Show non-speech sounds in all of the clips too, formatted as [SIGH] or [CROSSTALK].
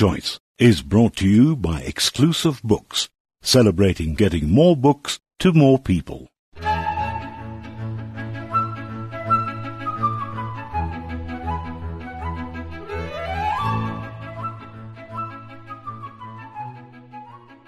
Choice is brought to you by Exclusive Books, celebrating getting more books to more people.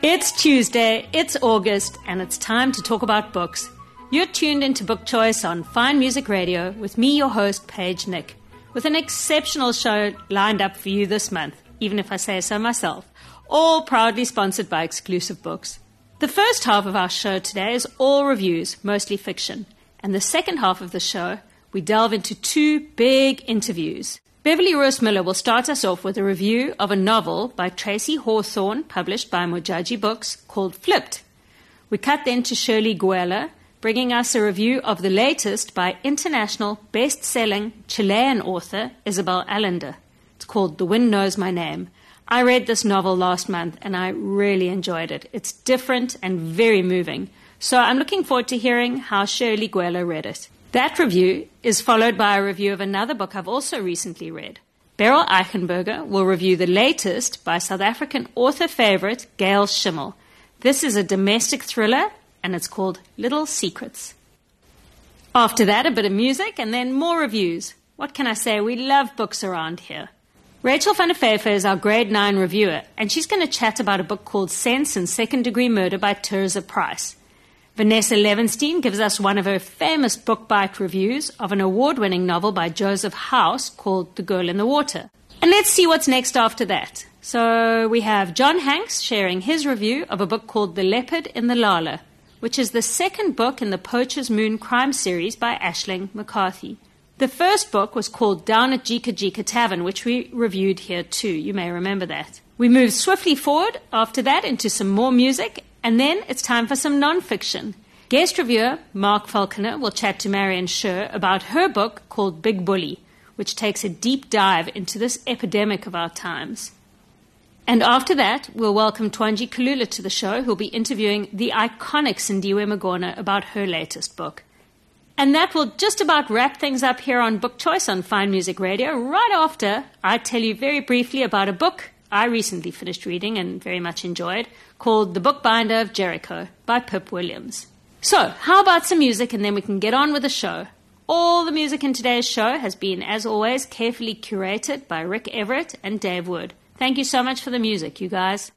It's Tuesday, it's August, and it's time to talk about books. You're tuned into Book Choice on Fine Music Radio with me, your host, Paige Nick, with an exceptional show lined up for you this month, even if I say so myself, all proudly sponsored by Exclusive Books. The first half of our show today is all reviews, mostly fiction, and the second half of the show, we delve into two big interviews. Beverly Rose Miller will start us off with a review of a novel by Tracey Hawthorne, published by Modjaji Books, called Flipped. We cut then to Shirley Guela, bringing us a review of the latest by international best selling Chilean author Isabel Allende. It's called The Wind Knows My Name. I read this novel last month and I really enjoyed it. It's different and very moving. So I'm looking forward to hearing how Shirley Guela read it. That review is followed by a review of another book I've also recently read. Beryl Eichenberger will review the latest by South African author favorite Gail Schimmel. This is a domestic thriller and it's called Little Secrets. After that, a bit of music and then more reviews. What can I say? We love books around here. Rachel van der Vever is our grade 9 reviewer, and she's going to chat about a book called Sense and Second Degree Murder by Tirzah Price. Vanessa Levenstein gives us one of her famous book bite reviews of an award winning novel by Joseph House called The Girl in the Water. And let's see what's next after that. So we have John Hanks sharing his review of a book called The Leopard in the Lala, which is the second book in the Poacher's Moon crime series by Ashling McCarthy. The first book was called Down at Jika Jika Tavern, which we reviewed here too. You may remember that. We moved swiftly forward after that into some more music and then it's time for some nonfiction. Guest reviewer Mark Falconer will chat to Marion Scher about her book called Big Bully, which takes a deep dive into this epidemic of our times. And after that, we'll welcome Twanji Kalula to the show, who'll be interviewing the iconic Sindiwe Magona about her latest book. And that will just about wrap things up here on Book Choice on Fine Music Radio. Right after, I tell you very briefly about a book I recently finished reading and very much enjoyed called The Bookbinder of Jericho by Pip Williams. So, how about some music and then we can get on with the show? All the music in today's show has been, as always, carefully curated by Rick Everett and Dave Wood. Thank you so much for the music, you guys.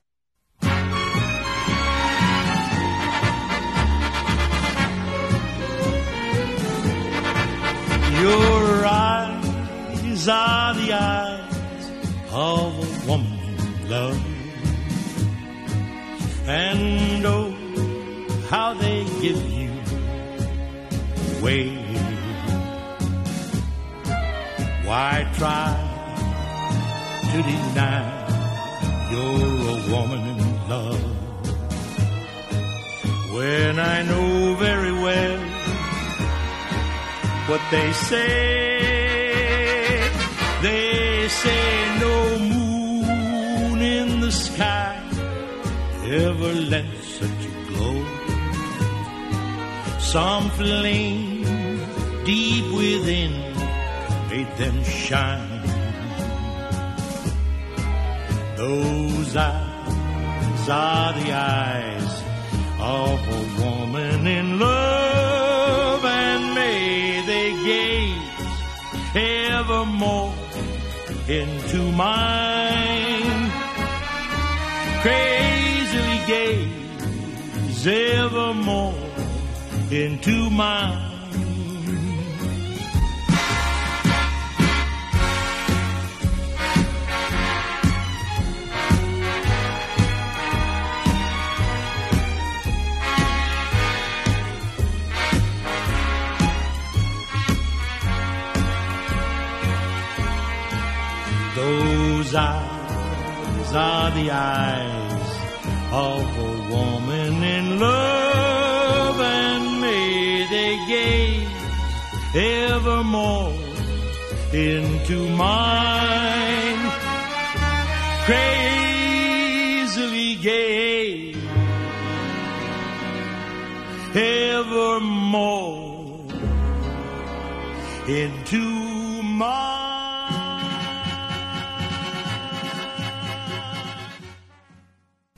Your eyes are the eyes of a woman in love and oh, how they give you away. Why try to deny you're a woman in love when I know very well what they say? They say no moon in the sky ever let such a glow. Some flame deep within made them shine. Those eyes are the eyes of evermore into mine. Crazy gaze evermore into mine. Those eyes are the eyes of a woman in love, and may they gaze evermore into mine. Crazily gaze evermore into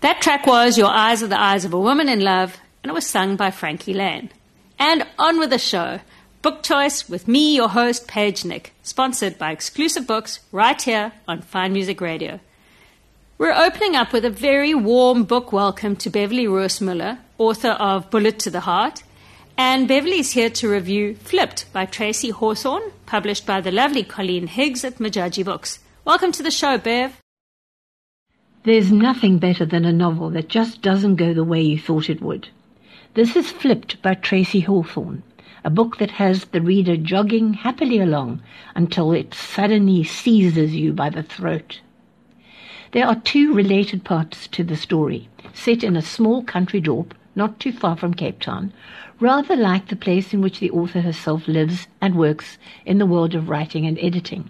That track was Your Eyes Are the Eyes of a Woman in Love, and it was sung by Frankie Laine. And on with the show. Book Choice with me, your host, Paige Nick, sponsored by Exclusive Books right here on Fine Music Radio. We're opening up with a very warm book welcome to Beverly Roosmuller, author of Bullet to the Heart. And Beverly's here to review Flipped by Tracey Hawthorne, published by the lovely Colleen Higgs at Modjaji Books. Welcome to the show, Bev. There's nothing better than a novel that just doesn't go the way you thought it would. This is Flipped by Tracey Hawthorne, a book that has the reader jogging happily along until it suddenly seizes you by the throat. There are two related parts to the story, set in a small country dorp not too far from Cape Town, rather like the place in which the author herself lives and works in the world of writing and editing.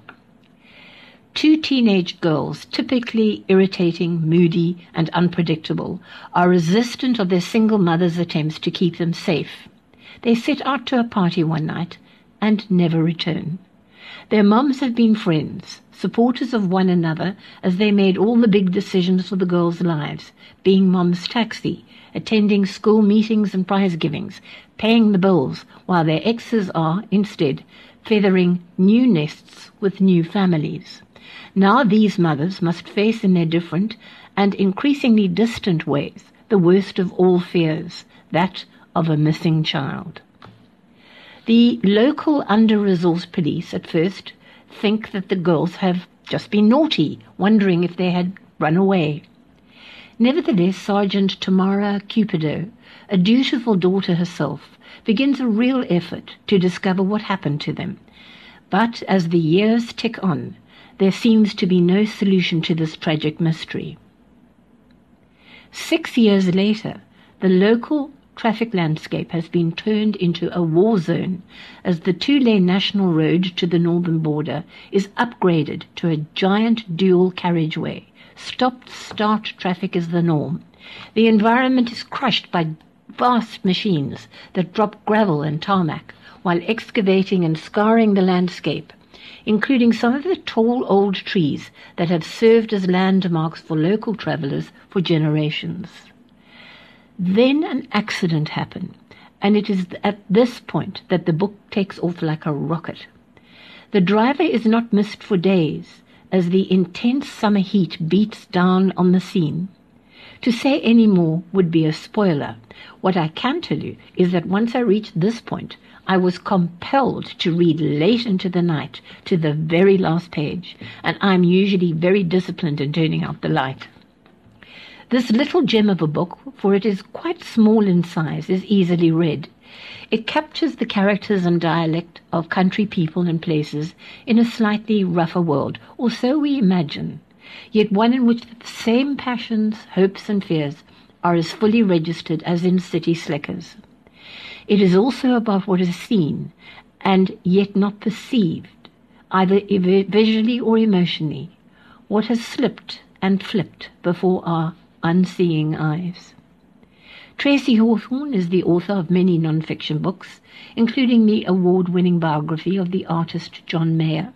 Two teenage girls, typically irritating, moody, and unpredictable, are resistant of their single mother's attempts to keep them safe. They set out to a party one night and never return. Their moms have been friends, supporters of one another as they made all the big decisions for the girls' lives, being mom's taxi, attending school meetings and prize givings, paying the bills, while their exes are, instead, feathering new nests with new families. Now these mothers must face in their different and increasingly distant ways the worst of all fears, that of a missing child. The local under-resourced police at first think that the girls have just been naughty, wondering if they had run away. Nevertheless, Sergeant Tamara Cupido, a dutiful daughter herself, begins a real effort to discover what happened to them. But as the years tick on, there seems to be no solution to this tragic mystery. Six years later, the local traffic landscape has been turned into a war zone as the two-lane national road to the northern border is upgraded to a giant dual carriageway. Stop-start traffic is the norm. The environment is crushed by vast machines that drop gravel and tarmac while excavating and scarring the landscape including some of the tall old trees that have served as landmarks for local travelers for generations. Then an accident happened, and it is at this point that the book takes off like a rocket. The driver is not missed for days as the intense summer heat beats down on the scene. To say any more would be a spoiler. What I can tell you is that once I reached this point, I was compelled to read late into the night to the very last page, and I'm usually very disciplined in turning out the light. This little gem of a book, for it is quite small in size, is easily read. It captures the characters and dialect of country people and places in a slightly rougher world, or so we imagine, yet one in which the same passions, hopes, and fears are as fully registered as in city slickers. It is also about what is seen and yet not perceived, either visually or emotionally, what has slipped and flipped before our unseeing eyes. Tracey Hawthorne is the author of many non-fiction books, including the award-winning biography of the artist John Meyer.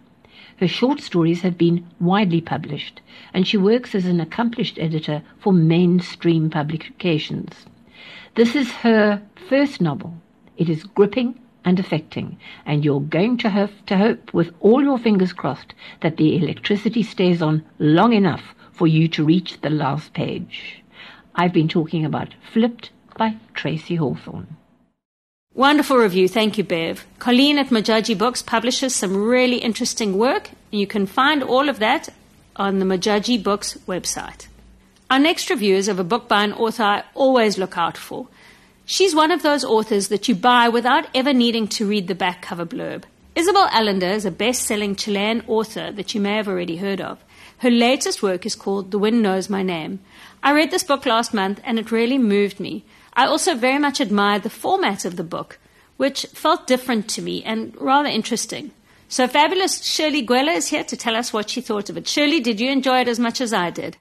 Her short stories have been widely published, and she works as an accomplished editor for mainstream publications. This is her first novel. It is gripping and affecting, and you're going to have to hope with all your fingers crossed that the electricity stays on long enough for you to reach the last page. I've been talking about Flipped by Tracey Hawthorne. Wonderful review. Thank you, Bev. Colleen at Modjaji Books publishes some really interesting work. You can find all of that on the Modjaji Books website. Our next review is of a book by an author I always look out for. She's one of those authors that you buy without ever needing to read the back cover blurb. Isabel Allende is a best selling Chilean author that you may have already heard of. Her latest work is called The Wind Knows My Name. I read this book last month and it really moved me. I also very much admired the format of the book, which felt different to me and rather interesting. So fabulous Shirley Gwella is here to tell us what she thought of it. Shirley, did you enjoy it as much as I did?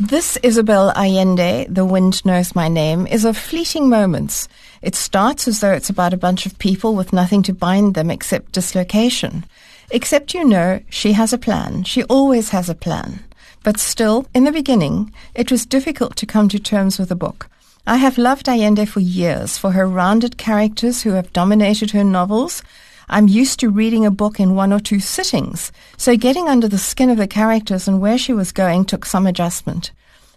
This Isabel Allende, The Wind Knows My Name, is of fleeting moments. It starts as though it's about a bunch of people with nothing to bind them except dislocation. Except you know, she has a plan. She always has a plan. But still, in the beginning, it was difficult to come to terms with the book. I have loved Allende for years for her rounded characters who have dominated her novels. I'm used to reading a book in one or two sittings, so getting under the skin of the characters and where she was going took some adjustment.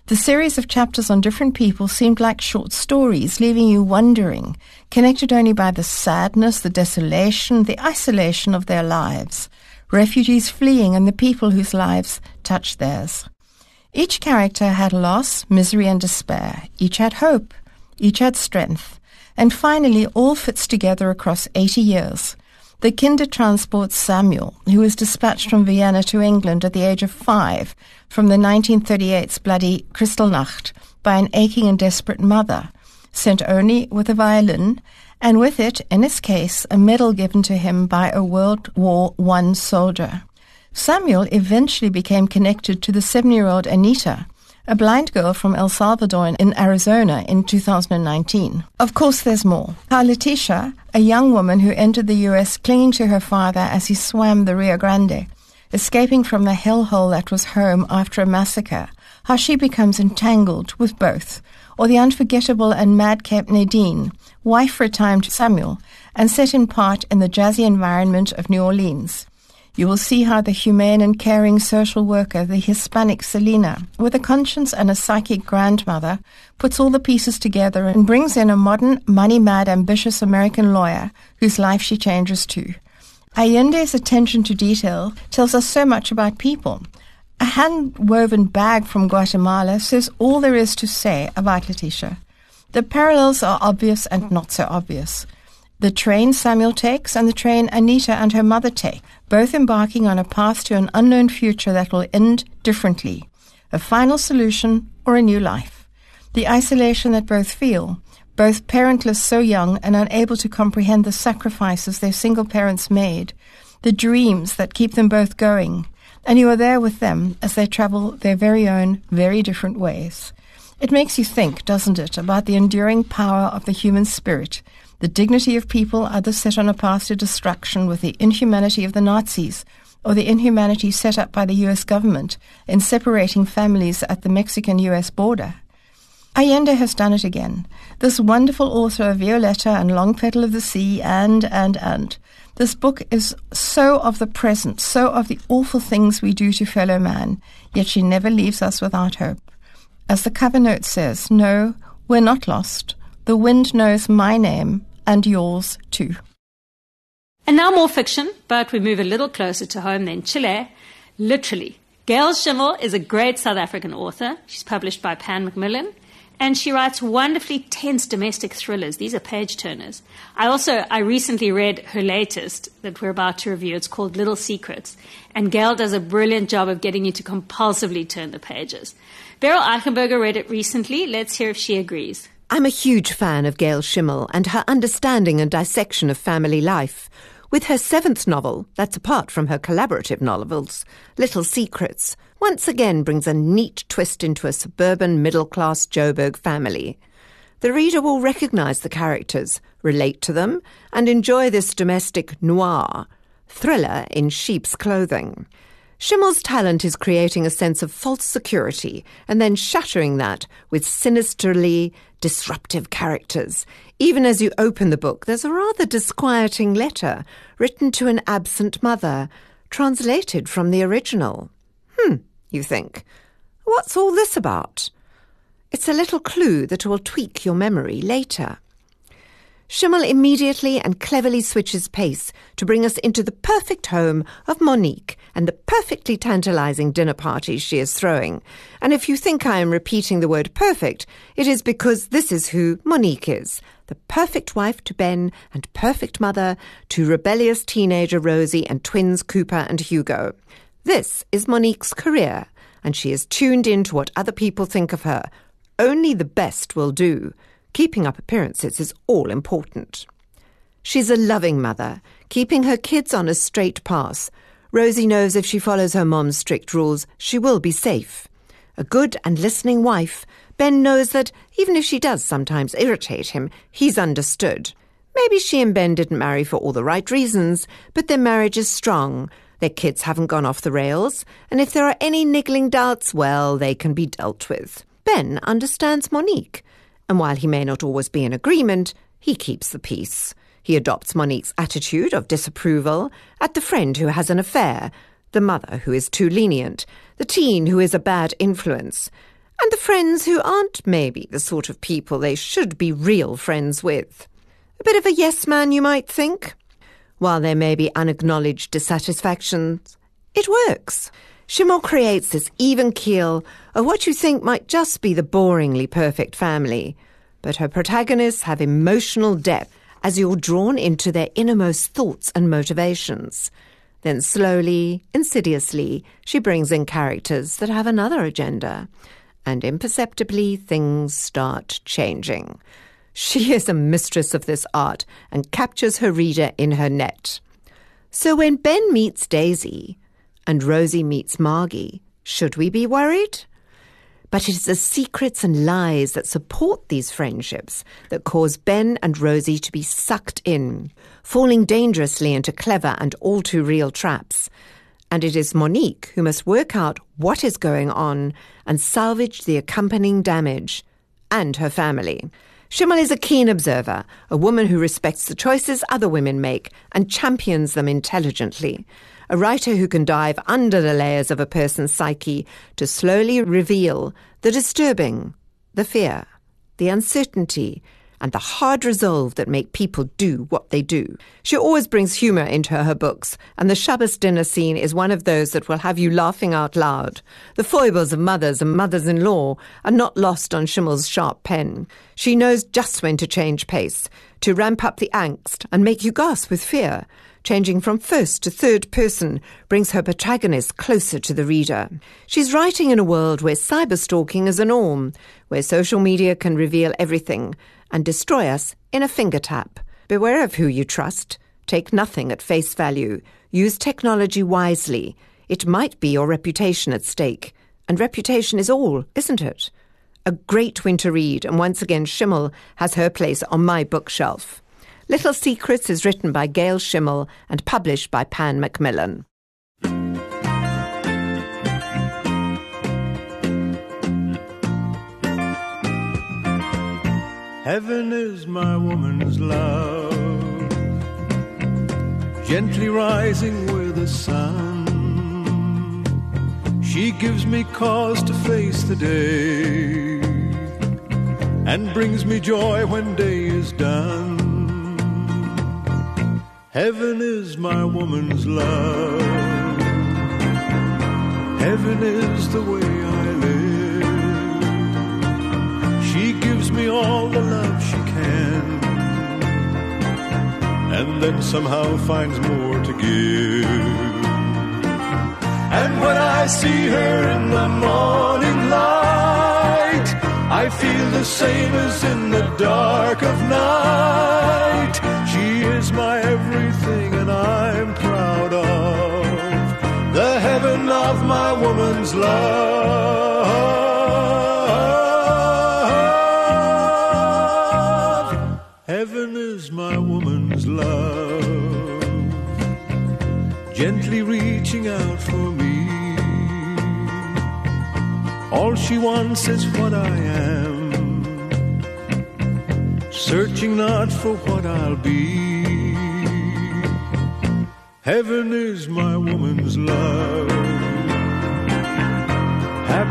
The series of chapters on different people seemed like short stories, leaving you wondering, connected only by the sadness, the desolation, the isolation of their lives. Refugees fleeing and the people whose lives touched theirs. Each character had loss, misery, and despair. Each had hope. Each had strength. And finally, all fits together across 80 years. The Kindertransport Samuel, who was dispatched from Vienna to England at the age of five from the 1938's bloody Kristallnacht by an aching and desperate mother, sent only with a violin, and with it, in his case, a medal given to him by a World War I soldier. Samuel eventually became connected to the seven year old Anita, a blind girl from El Salvador in Arizona in 2019. Of course, there's more. How Letitia, a young woman who entered the U.S. clinging to her father as he swam the Rio Grande, escaping from the hellhole that was home after a massacre, how she becomes entangled with both, or the unforgettable and madcap Nadine, wife for a time to Samuel, and set in part in the jazzy environment of New Orleans. You will see how the humane and caring social worker, the Hispanic Selena, with a conscience and a psychic grandmother, puts all the pieces together and brings in a modern, money mad, ambitious American lawyer whose life she changes too. Allende's attention to detail tells us so much about people. A hand woven bag from Guatemala says all there is to say about Letitia. The parallels are obvious and not so obvious. The train Samuel takes and the train Anita and her mother take both embarking on a path to an unknown future that will end differently, a final solution or a new life. The isolation that both feel, both parentless so young and unable to comprehend the sacrifices their single parents made, the dreams that keep them both going, and you are there with them as they travel their very own, very different ways. It makes you think, doesn't it, about the enduring power of the human spirit the dignity of people either set on a path to destruction with the inhumanity of the Nazis or the inhumanity set up by the US government in separating families at the Mexican US border. Allende has done it again. This wonderful author of Violeta and Long Petal of the Sea and, and, and. This book is so of the present, so of the awful things we do to fellow man, yet she never leaves us without hope. As the cover note says, no, we're not lost. The wind knows my name, and yours too. And now more fiction, but we move a little closer to home than Chile. Literally. Gail Schimmel is a great South African author. She's published by Pan Macmillan. And she writes wonderfully tense domestic thrillers. These are page turners. I also, I recently read her latest that we're about to review. It's called Little Secrets. And Gail does a brilliant job of getting you to compulsively turn the pages. Beryl Eichenberger read it recently. Let's hear if she agrees. I'm a huge fan of Gail Schimmel and her understanding and dissection of family life. With her seventh novel, that's apart from her collaborative novels, Little Secrets, once again brings a neat twist into a suburban middle class Joburg family. The reader will recognize the characters, relate to them, and enjoy this domestic noir thriller in sheep's clothing. Schimmel's talent is creating a sense of false security and then shattering that with sinisterly disruptive characters. Even as you open the book, there's a rather disquieting letter written to an absent mother, translated from the original. Hmm, you think. What's all this about? It's a little clue that will tweak your memory later. Schimmel immediately and cleverly switches pace to bring us into the perfect home of Monique and the perfectly tantalizing dinner parties she is throwing. And if you think I am repeating the word perfect, it is because this is who Monique is the perfect wife to Ben and perfect mother to rebellious teenager Rosie and twins Cooper and Hugo. This is Monique's career, and she is tuned in to what other people think of her. Only the best will do. Keeping up appearances is all important. She's a loving mother, keeping her kids on a straight path. Rosie knows if she follows her mom's strict rules, she will be safe. A good and listening wife, Ben knows that even if she does sometimes irritate him, he's understood. Maybe she and Ben didn't marry for all the right reasons, but their marriage is strong. Their kids haven't gone off the rails, and if there are any niggling doubts, well, they can be dealt with. Ben understands Monique, and while he may not always be in agreement, he keeps the peace. He adopts Monique's attitude of disapproval at the friend who has an affair, the mother who is too lenient, the teen who is a bad influence, and the friends who aren't maybe the sort of people they should be real friends with. A bit of a yes man, you might think. While there may be unacknowledged dissatisfactions, it works. Schimmel creates this even keel of what you think might just be the boringly perfect family. But her protagonists have emotional depth as you're drawn into their innermost thoughts and motivations. Then slowly, insidiously, she brings in characters that have another agenda. And imperceptibly, things start changing. She [LAUGHS] is a mistress of this art and captures her reader in her net. So when Ben meets Daisy and Rosie meets Margie, should we be worried? But it is the secrets and lies that support these friendships that cause Ben and Rosie to be sucked in, falling dangerously into clever and all too real traps. And it is Monique who must work out what is going on and salvage the accompanying damage and her family. Schimmel is a keen observer, a woman who respects the choices other women make and champions them intelligently. A writer who can dive under the layers of a person's psyche to slowly reveal the disturbing, the fear, the uncertainty, and the hard resolve that make people do what they do. She always brings humour into her books, and the Shabbos dinner scene is one of those that will have you laughing out loud. The foibles of mothers and mothers in law are not lost on Schimmel's sharp pen. She knows just when to change pace, to ramp up the angst and make you gasp with fear changing from first to third person, brings her protagonist closer to the reader. She's writing in a world where cyberstalking is a norm, where social media can reveal everything and destroy us in a finger tap. Beware of who you trust. Take nothing at face value. Use technology wisely. It might be your reputation at stake. And reputation is all, isn't it? A great winter read, and once again, Schimmel has her place on my bookshelf. Little Secrets is written by Gail Schimmel and published by Pan Macmillan. Heaven is my woman's love, gently rising with the sun. She gives me cause to face the day and brings me joy when day is done. Heaven is my woman's love. Heaven is the way I live. She gives me all the love she can, and then somehow finds more to give. And when I see her in the morning light, I feel the same as in the dark of night. Of my woman's love. Heaven is my woman's love, gently reaching out for me. All she wants is what I am searching not for what I'll be. Heaven is my woman's love.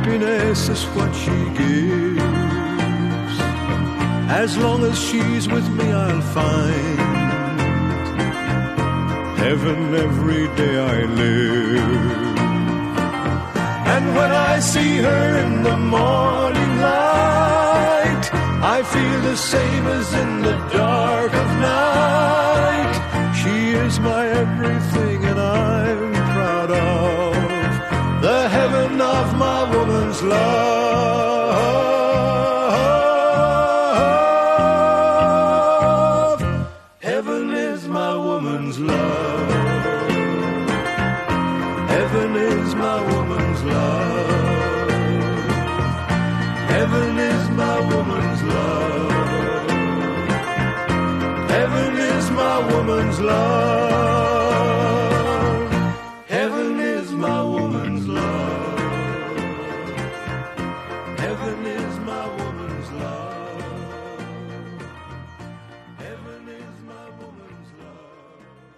Happiness is what she gives. As long as she's with me, I'll find heaven every day I live. And when I see her in the morning light, I feel the same as in the dark of night. She is my everything, love.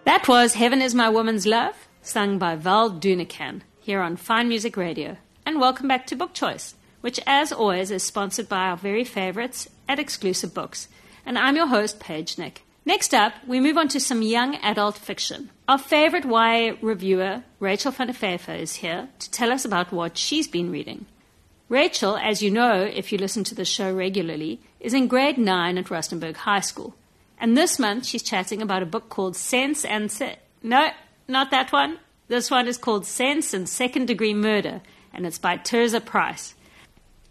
That was Heaven is My Woman's Love, sung by Val Doonican here on Fine Music Radio. And welcome back to Book Choice, which, as always, is sponsored by our very favorites at Exclusive Books. And I'm your host, Paige Nick. Next up, we move on to some young adult fiction. Our favorite YA reviewer, Rachel van der is here to tell us about what she's been reading. Rachel, as you know if you listen to the show regularly, is in grade 9 at Rustenburg High School. And this month she's chatting about a book called Sense and Se- No, not that one. This one is called Sense and Second Degree Murder, and it's by Tirzah Price.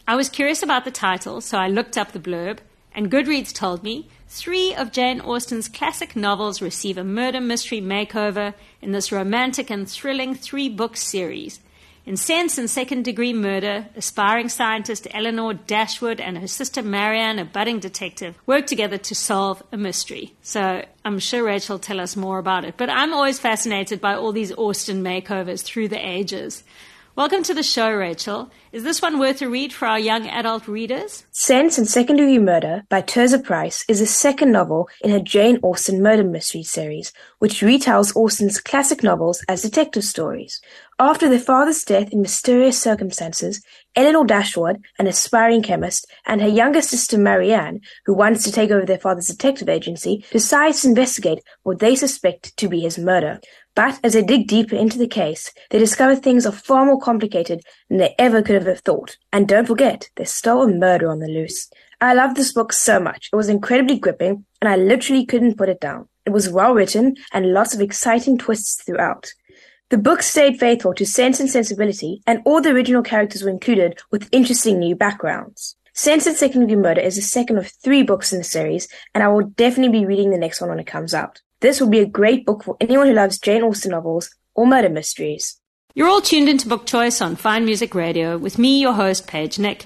I was curious about the title, so I looked up the blurb, and Goodreads told me three of Jane Austen's classic novels receive a murder mystery makeover in this romantic and thrilling three book series. In Sense and Second Degree Murder, aspiring scientist Elinor Dashwood and her sister Marianne, a budding detective, work together to solve a mystery. So I'm sure Rachel will tell us more about it. But I'm always fascinated by all these Austen makeovers through the ages. Welcome to the show, Rachel. Is this one worth a read for our young adult readers? Sense and Second Degree Murder by Tirzah Price is the second novel in her Jane Austen murder mystery series, which retells Austen's classic novels as detective stories. After their father's death in mysterious circumstances, Elinor Dashwood, an aspiring chemist, and her younger sister Marianne, who wants to take over their father's detective agency, decide to investigate what they suspect to be his murder. But as they dig deeper into the case, they discover things are far more complicated than they ever could have thought. And don't forget, there's still a murder on the loose. I love this book so much. It was incredibly gripping, and I literally couldn't put it down. It was well written and lots of exciting twists throughout. The book stayed faithful to Sense and Sensibility, and all the original characters were included with interesting new backgrounds. Sense and Second Degree Murder is the second of three books in the series, and I will definitely be reading the next one when it comes out. This will be a great book for anyone who loves Jane Austen novels or murder mysteries. You're all tuned into Book Choice on Fine Music Radio with me, your host, Paige Nick.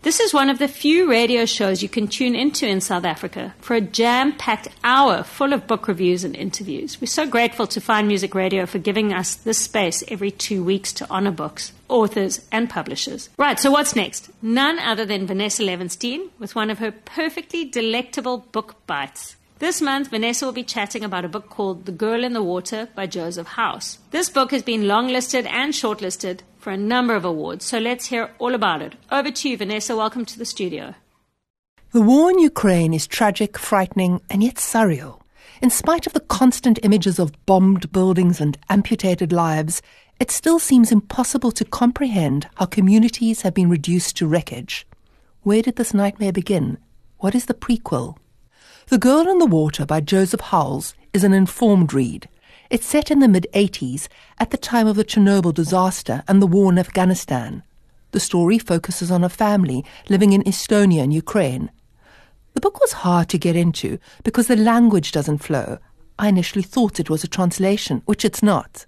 This is one of the few radio shows you can tune into in South Africa for a jam packed hour full of book reviews and interviews. We're so grateful to Fine Music Radio for giving us this space every two weeks to honor books, authors, and publishers. Right, so what's next? None other than Vanessa Levenstein with one of her perfectly delectable book bites. This month, Vanessa will be chatting about a book called The Girl in the Water by Joseph House. This book has been longlisted and shortlisted for a number of awards, so let's hear all about it. Over to you, Vanessa. Welcome to the studio. The war in Ukraine is tragic, frightening, and yet surreal. In spite of the constant images of bombed buildings and amputated lives, it still seems impossible to comprehend how communities have been reduced to wreckage. Where did this nightmare begin? What is the prequel? The Girl in the Water by Joseph Howells is an informed read. It's set in the mid 80s at the time of the Chernobyl disaster and the war in Afghanistan. The story focuses on a family living in Estonia and Ukraine. The book was hard to get into because the language doesn't flow. I initially thought it was a translation, which it's not.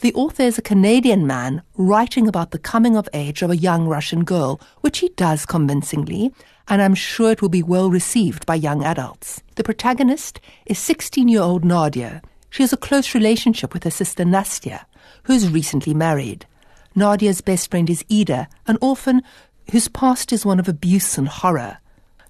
The author is a Canadian man writing about the coming of age of a young Russian girl, which he does convincingly, and I'm sure it will be well received by young adults. The protagonist is 16 year old Nadia. She has a close relationship with her sister Nastya, who is recently married. Nadia's best friend is Ida, an orphan whose past is one of abuse and horror.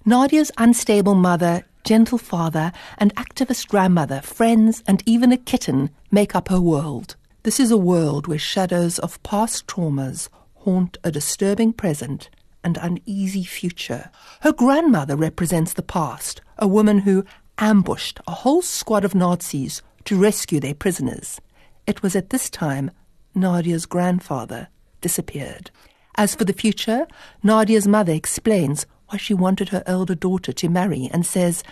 Nadia's unstable mother, gentle father, and activist grandmother, friends, and even a kitten make up her world. This is a world where shadows of past traumas haunt a disturbing present and uneasy future. Her grandmother represents the past, a woman who ambushed a whole squad of Nazis to rescue their prisoners. It was at this time Nadia's grandfather disappeared. As for the future, Nadia's mother explains why she wanted her elder daughter to marry and says,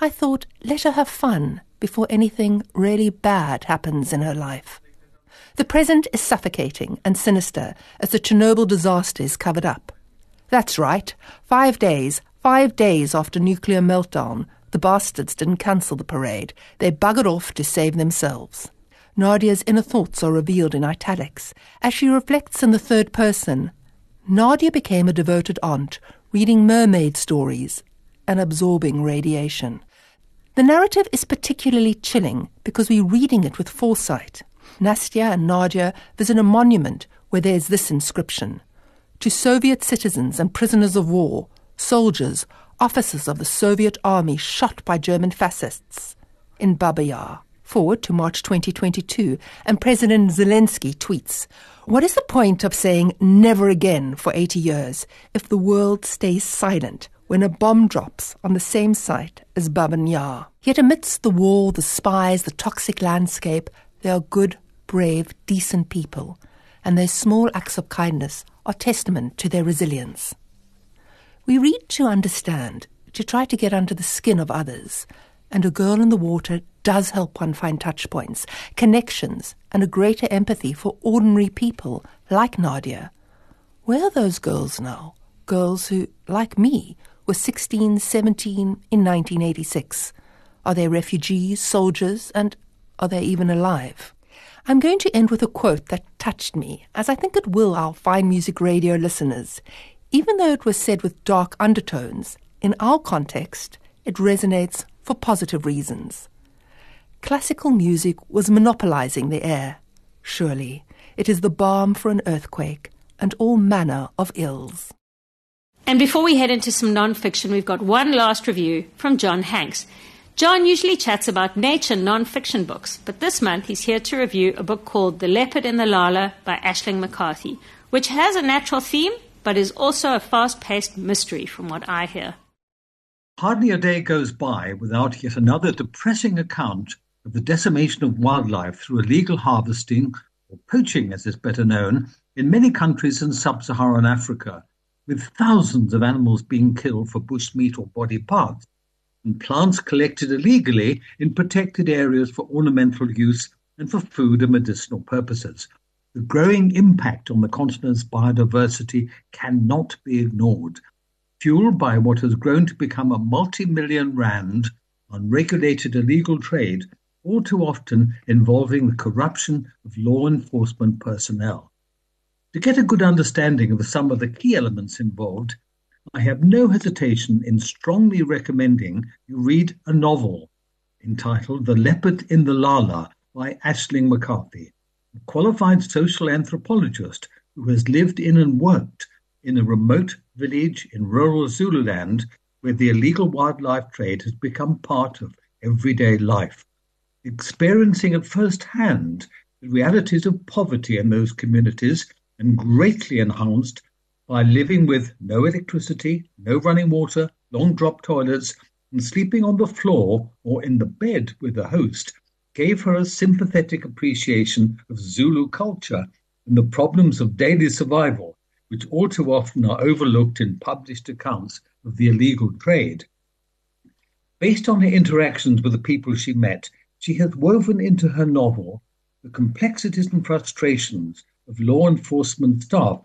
I thought, let her have fun before anything really bad happens in her life. The present is suffocating and sinister as the Chernobyl disaster is covered up. That's right. Five days, five days after nuclear meltdown, the bastards didn't cancel the parade. They buggered off to save themselves. Nadia's inner thoughts are revealed in italics. As she reflects in the third person, Nadia became a devoted aunt, reading mermaid stories and absorbing radiation. The narrative is particularly chilling because we're reading it with foresight. Nastya and Nadia visit a monument where there is this inscription to Soviet citizens and prisoners of war, soldiers, officers of the Soviet army shot by German fascists in Baba Yar, forward to March 2022, and President Zelensky tweets, What is the point of saying never again for 80 years if the world stays silent when a bomb drops on the same site as Baba Yar? Yet amidst the war, the spies, the toxic landscape, they are good, brave, decent people, and their small acts of kindness are testament to their resilience. We read to understand, to try to get under the skin of others, and a girl in the water does help one find touch points, connections, and a greater empathy for ordinary people like Nadia. Where are those girls now? Girls who, like me, were 16, 17 in 1986. Are they refugees, soldiers, and are they even alive? I'm going to end with a quote that touched me, as I think it will our fine music radio listeners. Even though it was said with dark undertones, in our context, it resonates for positive reasons. Classical music was monopolizing the air. Surely, it is the balm for an earthquake and all manner of ills. And before we head into some non-fiction, we've got one last review from John Hanks. John usually chats about nature non-fiction books, but this month he's here to review a book called The Leopard and the Lala by Ashling McCarthy, which has a natural theme, but is also a fast-paced mystery from what I hear. Hardly a day goes by without yet another depressing account of the decimation of wildlife through illegal harvesting, or poaching as is better known, in many countries in sub-Saharan Africa, with thousands of animals being killed for bushmeat or body parts, and plants collected illegally in protected areas for ornamental use and for food and medicinal purposes. The growing impact on the continent's biodiversity cannot be ignored, fueled by what has grown to become a multi-million rand unregulated illegal trade, all too often involving the corruption of law enforcement personnel. To get a good understanding of some of the key elements involved, I have no hesitation in strongly recommending you read a novel entitled The Leopard in the Lala by Ashling McCarthy, a qualified social anthropologist who has lived in and worked in a remote village in rural Zululand where the illegal wildlife trade has become part of everyday life. Experiencing at first hand the realities of poverty in those communities and greatly enhanced by living with no electricity, no running water, long drop toilets, and sleeping on the floor or in the bed with the host, gave her a sympathetic appreciation of Zulu culture and the problems of daily survival which all too often are overlooked in published accounts of the illegal trade. Based on her interactions with the people she met, she has woven into her novel the complexities and frustrations of law enforcement staff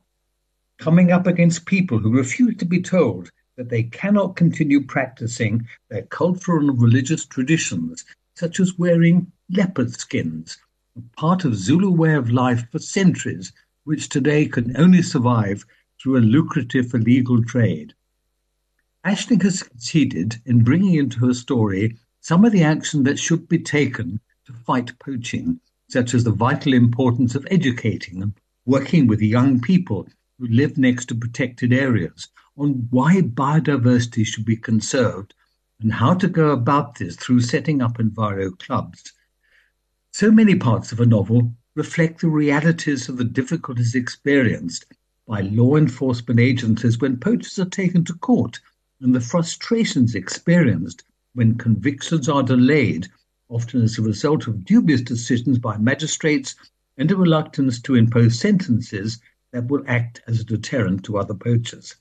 coming up against people who refuse to be told that they cannot continue practicing their cultural and religious traditions, such as wearing leopard skins, a part of Zulu way of life for centuries which today can only survive through a lucrative illegal trade. Aisling has succeeded in bringing into her story some of the action that should be taken to fight poaching, such as the vital importance of educating and working with young people live next to protected areas on why biodiversity should be conserved and how to go about this through setting up enviro clubs. So many parts of a novel reflect the realities of the difficulties experienced by law enforcement agencies when poachers are taken to court and the frustrations experienced when convictions are delayed, often as a result of dubious decisions by magistrates and a reluctance to impose sentences that will act as a deterrent to other poachers.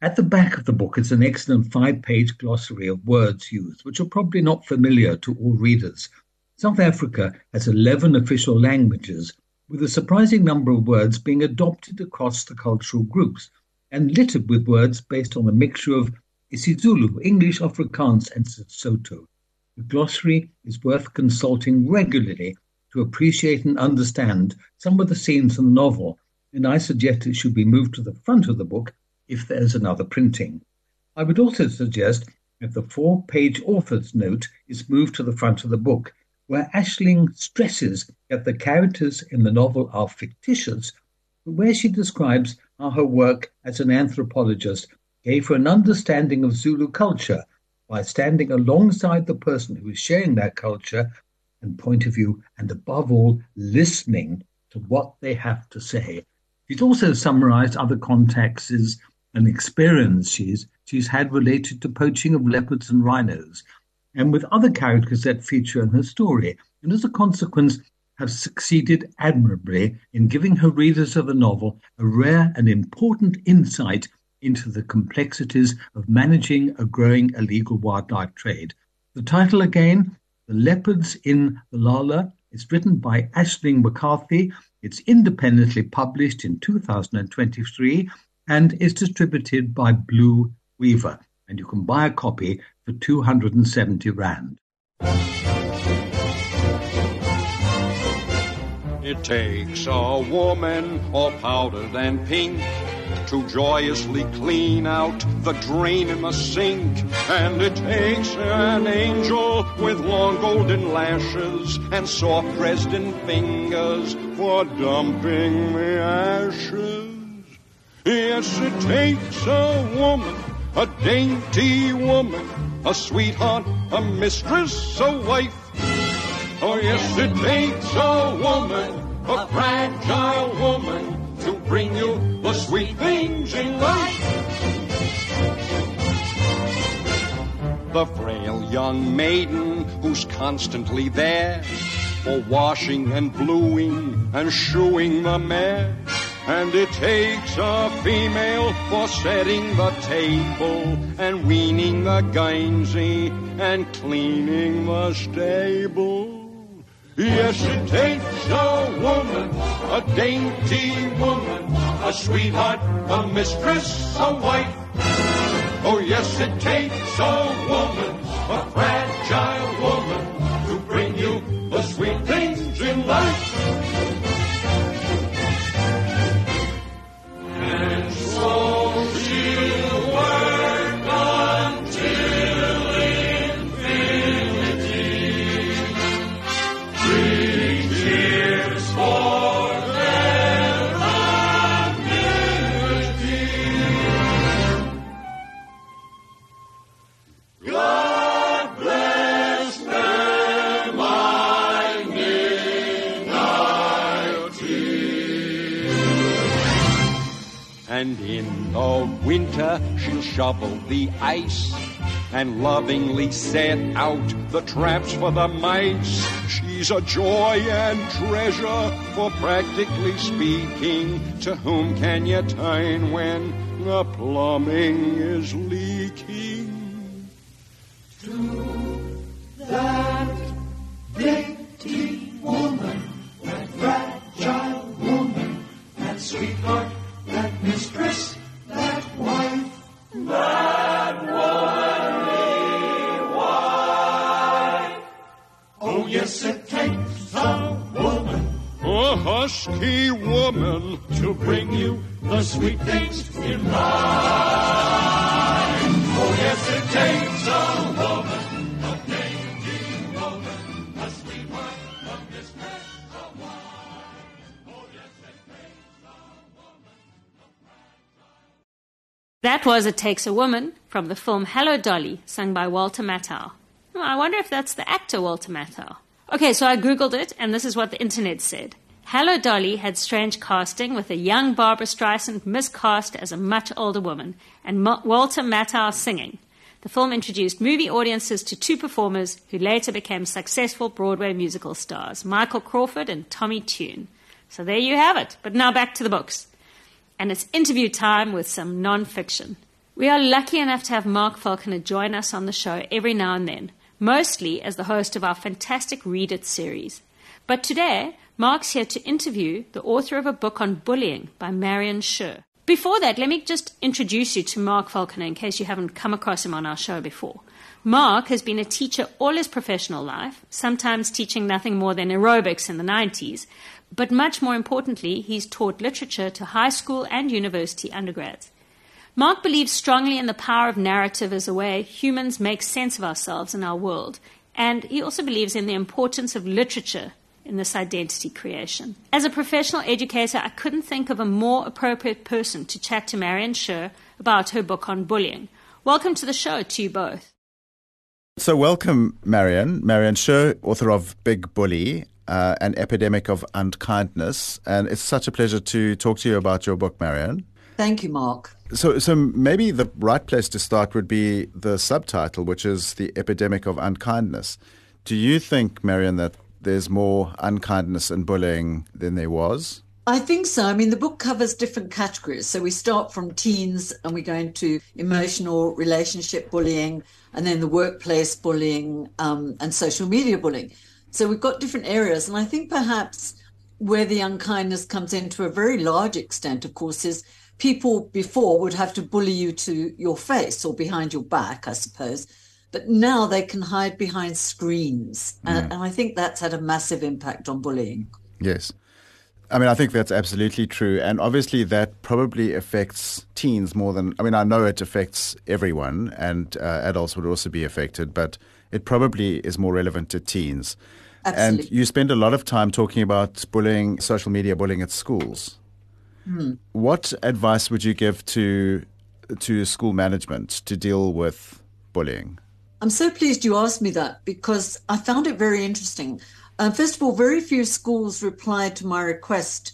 At the back of the book is an excellent five page glossary of words used, which are probably not familiar to all readers, South Africa has 11 official languages, with a surprising number of words being adopted across the cultural groups and littered with words based on a mixture of isiZulu, English, Afrikaans, and Sesotho. The glossary is worth consulting regularly to appreciate and understand some of the scenes in the novel, and I suggest it should be moved to the front of the book if there's another printing. I would also suggest that the four page author's note is moved to the front of the book where Aisling stresses that the characters in the novel are fictitious, but where she describes how her work as an anthropologist gave her an understanding of Zulu culture by standing alongside the person who is sharing that culture and point of view, and above all, listening to what they have to say. She's also summarized other contexts and experience she's, she's had related to poaching of leopards and rhinos, and with other characters that feature in her story, and as a consequence, have succeeded admirably in giving her readers of the novel a rare and important insight into the complexities of managing a growing illegal wildlife trade. The title again, The Leopards in the Lala, is written by Aisling McCarthy. It's independently published in 2023 and is distributed by Blue Weaver. And you can buy a copy for 270 Rand. It takes a woman all powdered and pink to joyously clean out the drain in the sink. And it takes an angel with long golden lashes and soft Dresden fingers for dumping the ashes. Yes, it takes a woman, a dainty woman, a sweetheart, a mistress, a wife. Oh, yes, it takes a woman, a fragile woman, to bring you the sweet things in life. The frail young maiden who's constantly there for washing and bluing and shoeing the mare. And it takes a female for setting the table and weaning the Guernsey and cleaning the stable. Yes, it takes a woman, a dainty woman, a sweetheart, a mistress, a wife. Oh, yes, it takes a woman, a fragile woman, to bring you the sweet things in life. And so winter she'll shovel the ice and lovingly set out the traps for the mice. She's a joy and treasure, for practically speaking, to whom can you turn when the plumbing is leaking? To that dainty woman, that fragile woman, that sweetheart, that mistress, yes, it takes a woman A husky woman to bring you the sweet things in life. Oh, yes, it takes a woman, That was It Takes a Woman from the film Hello Dolly, sung by Walter Matthau. Hmm, I wonder if that's the actor Walter Matthau. Okay, so I googled it, and this is what the internet said. Hello Dolly had strange casting with a young Barbra Streisand miscast as a much older woman, and Ma- Walter Matthau singing. The film introduced movie audiences to two performers who later became successful Broadway musical stars, Michael Crawford and Tommy Tune. So there you have it. But now back to the books and it's interview time with some non-fiction. We are lucky enough to have Mark Falconer join us on the show every now and then, mostly as the host of our fantastic Read It series. But today, Mark's here to interview the author of a book on bullying by Marion Scher. Before that, let me just introduce you to Mark Falconer in case you haven't come across him on our show before. Mark has been a teacher all his professional life, sometimes teaching nothing more than aerobics in the 90s, but much more importantly, he's taught literature to high school and university undergrads. Mark believes strongly in the power of narrative as a way humans make sense of ourselves and our world, and he also believes in the importance of literature in this identity creation. As a professional educator, I couldn't think of a more appropriate person to chat to Marion Scher about her book on bullying. Welcome to the show to you both. So, welcome, Marion. Marion Scher, author of Big Bully, uh, An Epidemic of Unkindness. And it's such a pleasure to talk to you about your book, Marion. Thank you, Mark. So, so maybe the right place to start would be the subtitle, which is The Epidemic of Unkindness. Do you think, Marion, that there's more unkindness and bullying than there was? I think so. I mean, the book covers different categories. So we start from teens and we go into emotional relationship bullying and then the workplace bullying um, and social media bullying. So we've got different areas. And I think perhaps where the unkindness comes in to a very large extent, of course, is people before would have to bully you to your face or behind your back, I suppose. But now they can hide behind screens. Mm. And, and I think that's had a massive impact on bullying. Yes. I mean, I think that's absolutely true. And obviously, that probably affects teens more than, I mean, I know it affects everyone, and uh, adults would also be affected, but it probably is more relevant to teens. Absolutely. And you spend a lot of time talking about bullying, social media bullying at schools. Hmm. What advice would you give to to school management to deal with bullying? I'm so pleased you asked me that because I found it very interesting. Uh, first of all, very few schools replied to my request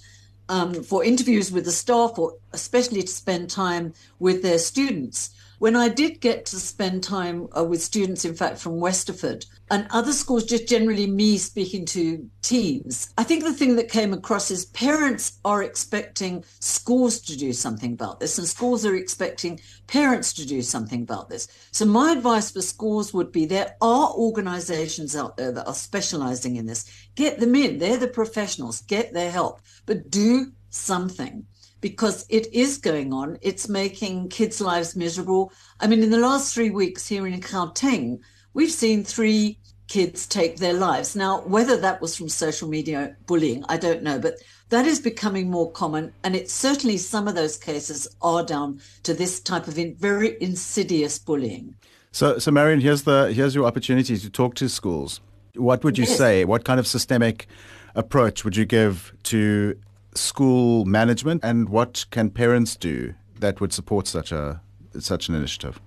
um, for interviews with the staff, or especially to spend time with their students. When I did get to spend time uh, with students, in fact, from Westerford and other schools, just generally me speaking to teens, I think the thing that came across is parents are expecting schools to do something about this, and schools are expecting parents to do something about this. So, my advice for schools would be there are organizations out there that are specializing in this. Get them in, they're the professionals, get their help, but do something because it is going on. It's making kids' lives miserable. I mean, in the last three weeks here in Gauteng, we've seen three kids take their lives. Now, whether that was from social media bullying, I don't know, but that is becoming more common. And it's certainly some of those cases are down to this type of in, very insidious bullying. So, so Marion, here's the here's your opportunity to talk to schools. What would you yes. say? What kind of systemic approach would you give to school management, and what can parents do that would support such a such an initiative?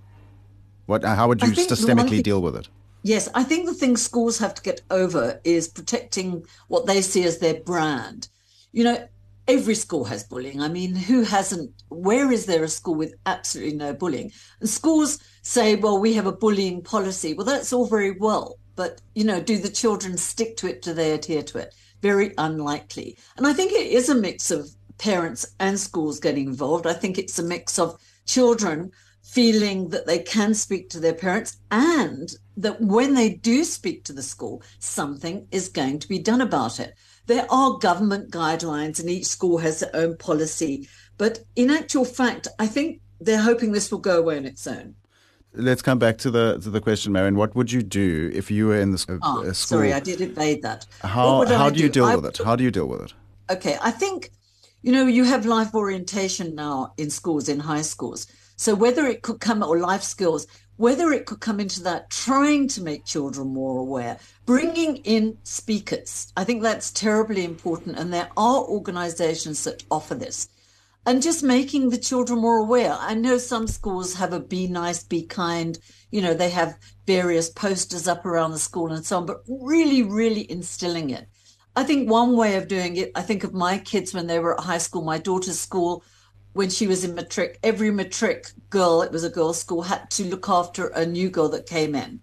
What, how would you systemically thing, deal with it? Yes, I think the thing schools have to get over is protecting what they see as their brand. You know, every school has bullying. I mean, who hasn't? Where is there a school with absolutely no bullying? And schools say, well, we have a bullying policy. Well, that's all very well. But, you know, do the children stick to it? Do they adhere to it? Very unlikely. And I think it is a mix of parents and schools getting involved. I think it's a mix of children feeling that they can speak to their parents and that when they do speak to the school, something is going to be done about it. There are government guidelines and each school has their own policy. But in actual fact, I think they're hoping this will go away on its own. Let's come back to the to the question, Marion. What would you do if you were in the uh, oh, school? Sorry, I did evade that. How how do you deal I, with it? How do you deal with it? Okay, I think you know you have life orientation now in schools, in high schools. So whether it could come or life skills, whether it could come into that, trying to make children more aware, bringing in speakers. I think that's terribly important, and there are organisations that offer this and just making the children more aware. I know some schools have a be nice, be kind, you know, they have various posters up around the school and so on, but really, really instilling it. I think one way of doing it, I think of my kids when they were at high school, my daughter's school, when she was in matric, every matric girl, it was a girls' school, had to look after a new girl that came in.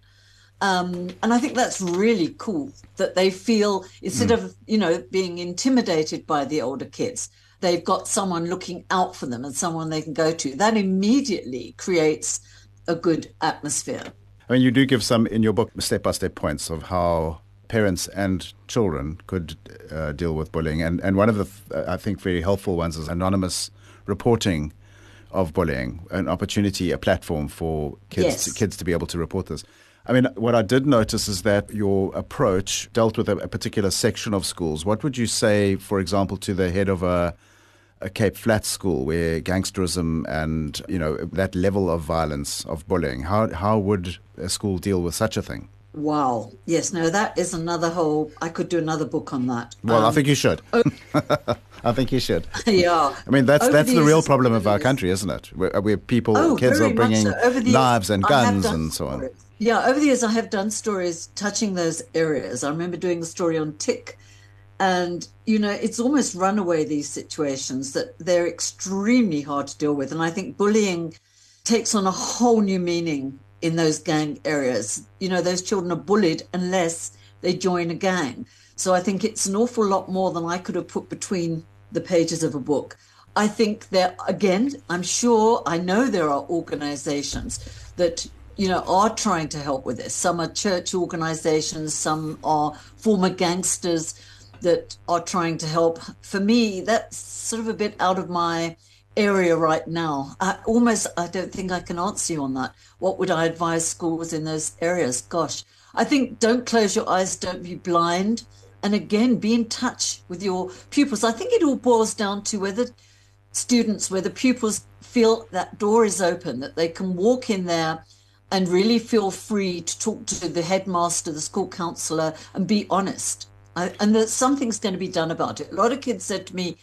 Um, and I think that's really cool that they feel instead mm. of, you know, being intimidated by the older kids, they've got someone looking out for them and someone they can go to. That immediately creates a good atmosphere. I mean, you do give some in your book step by step points of how parents and children could uh, deal with bullying. And, and one of the, uh, I think, very helpful ones is anonymous reporting of bullying, an opportunity, a platform for kids, yes. to, kids to be able to report this. I mean, what I did notice is that your approach dealt with a, a particular section of schools. What would you say, for example, to the head of a a Cape Flats school where gangsterism and you know that level of violence of bullying how how would a school deal with such a thing? Wow. Yes. No that is another whole i could do another book on that. Well um, [LAUGHS] i think you should. oh, i think you should. Yeah. I mean that's Over that's the, the real problem of our country isn't it? Where, where people oh, kids are bringing so. knives and guns and so on. Yeah, over the years, I have done stories touching those areas. I remember doing a story on tik, and you know, it's almost runaway these situations that they're extremely hard to deal with. And I think bullying takes on a whole new meaning in those gang areas. You know, those children are bullied unless they join a gang. So I think it's an awful lot more than I could have put between the pages of a book. I think there, again, I'm sure, I know there are organizations that you know, are trying to help with this. Some are church organizations, some are former gangsters that are trying to help. For me, that's sort of a bit out of my area right now. I almost, I don't think I can answer you on that. What would I advise schools in those areas? Gosh, I think don't close your eyes, don't be blind. And again, be in touch with your pupils. I think it all boils down to whether students, whether pupils feel that door is open, that they can walk in there and really feel free to talk to the headmaster, the school counselor, and be honest. I, and that something's going to be done about it. A lot of kids said to me,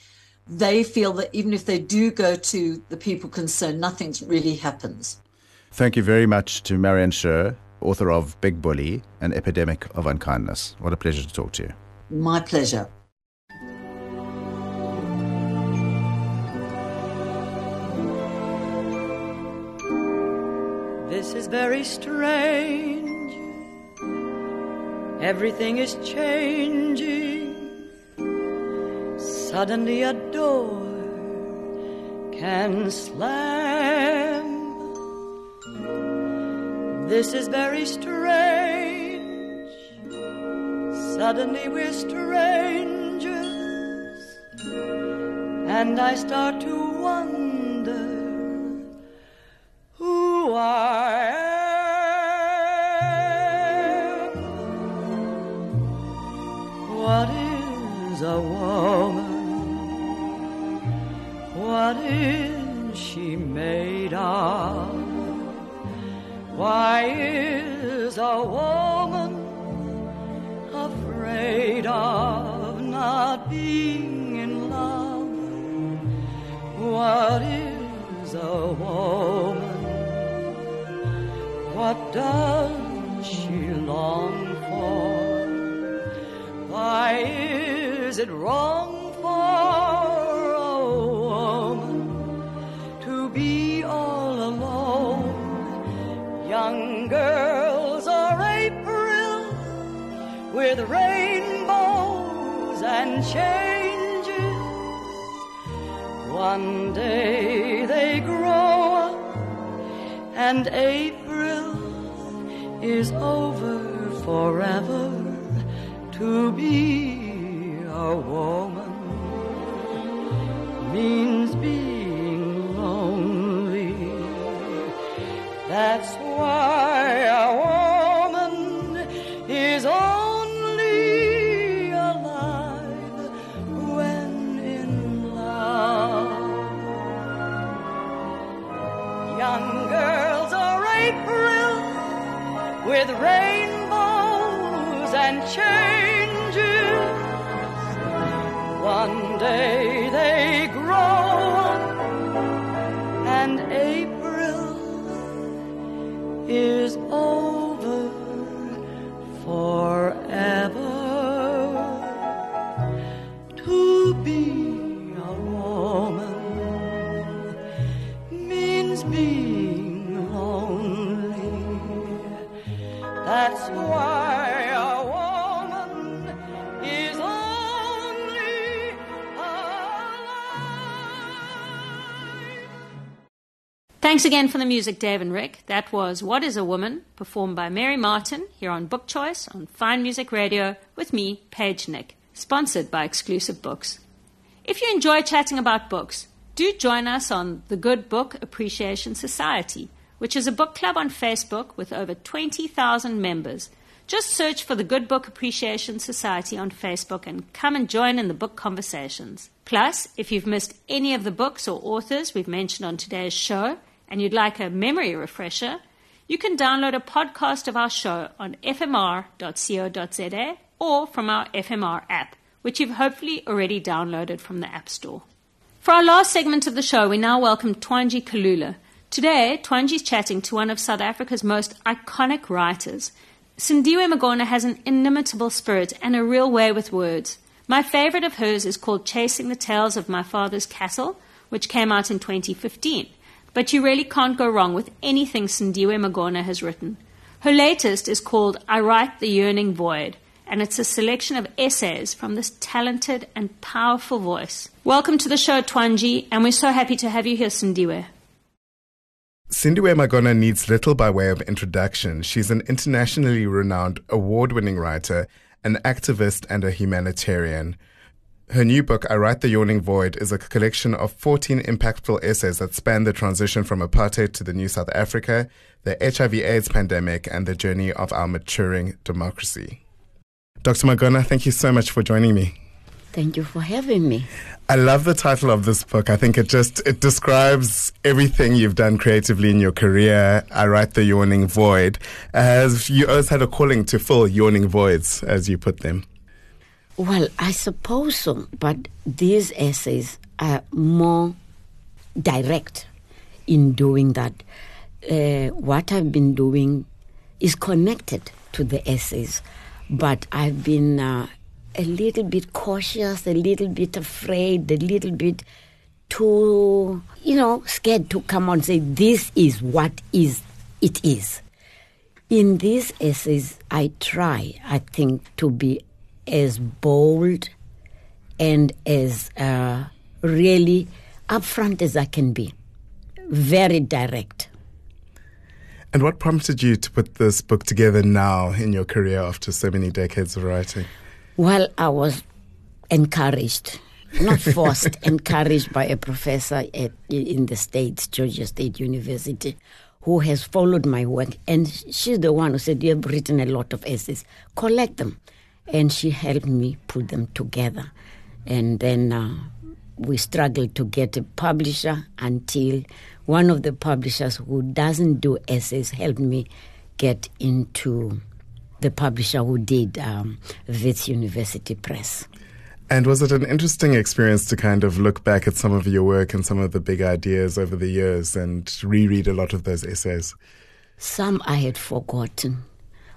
they feel that even if they do go to the people concerned, nothing really happens. Thank you very much to Marianne Scher, author of Big Bully, An Epidemic of Unkindness. What a pleasure to talk to you. My pleasure. This is very strange. Everything is changing. Suddenly a door can slam. This is very strange. Suddenly we're strangers. And I start to wonder who I am. Is a woman? What is she made of? Why is a woman afraid of not being in love? What is a woman? What does she long for? Why is it wrong for a woman to be all alone? Young girls are April with rainbows and changes. One day they grow up and April is over forever. To be a woman means being lonely. That's why a woman is only alive when in love. Young girls are April with rainbows and changes. One Thanks again for the music, Dave and Rick. That was What is a Woman, performed by Mary Martin here on Book Choice on Fine Music Radio with me, Paige Nick, sponsored by Exclusive Books. If you enjoy chatting about books, do join us on the Good Book Appreciation Society, which is a book club on Facebook with over 20,000 members. Just search for the Good Book Appreciation Society on Facebook and come and join in the book conversations. Plus, if you've missed any of the books or authors we've mentioned on today's show and you'd like a memory refresher, you can download a podcast of our show on fmr.co.za or from our FMR app, which you've hopefully already downloaded from the App Store. For our last segment of the show, we now welcome Twanji Kalula Today, Twanji's chatting to one of South Africa's most iconic writers. Sindiwe Magona has an inimitable spirit and a real way with words. My favorite of hers is called Chasing the Tails of My Father's Cattle, which came out in 2015. But you really can't go wrong with anything Sindiwe Magona has written. Her latest is called I Write the Yawning Void, and it's a selection of essays from this talented and powerful voice. Welcome to the show, Twanji, and we're so happy to have you here, Sindiwe. Sindiwe Magona needs little by way of introduction. She's an internationally renowned award winning writer, an activist, and a humanitarian. Her new book, I Write the Yawning Void, is a collection of 14 impactful essays that span the transition from apartheid to the new South Africa, the HIV AIDS pandemic, and the journey of our maturing democracy. Dr. Magona, thank you so much for joining me. Thank you for having me. I love the title of this book. I think it just it describes everything you've done creatively in your career. I write the yawning void. As you always had a calling to fill yawning voids, as you put them. Well, I suppose so, but these essays are more direct in doing that. Uh, what I've been doing is connected to the essays, but I've been uh, a little bit cautious, a little bit afraid, a little bit too, you know, scared to come on and say, this is what is it is. In these essays, I try, I think, to be as bold and as uh, really upfront as I can be, very direct. And what prompted you to put this book together now in your career after so many decades of writing? Well, I was encouraged, not forced, [LAUGHS] encouraged by a professor at, in the States, Georgia State University, who has followed my work. And she's the one who said, You have written a lot of essays, collect them. And she helped me put them together. And then uh, we struggled to get a publisher until one of the publishers who doesn't do essays helped me get into the publisher who did um, Wits University Press. And was it an interesting experience to kind of look back at some of your work and some of the big ideas over the years and reread a lot of those essays? Some I had forgotten.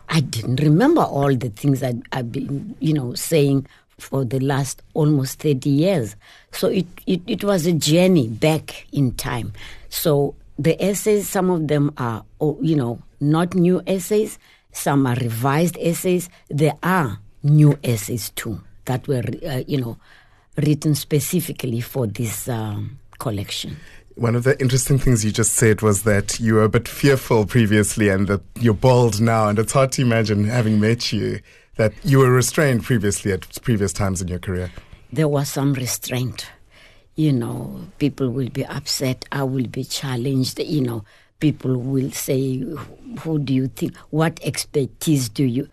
I didn't remember all the things I'd, I've been, you know, saying for the last almost 30 years. So it, it, it was a journey back in time. So the essays, some of them are, oh, you know, not new essays, some are revised essays. There are new essays too that were, uh, you know, written specifically for this um, collection. One of the interesting things you just said was that you were a bit fearful previously and that you're bold now. And it's hard to imagine, having met you, that you were restrained previously at previous times in your career. There was some restraint. You know, people will be upset. I will be challenged. You know, people will say, Who do you think? What expertise do you?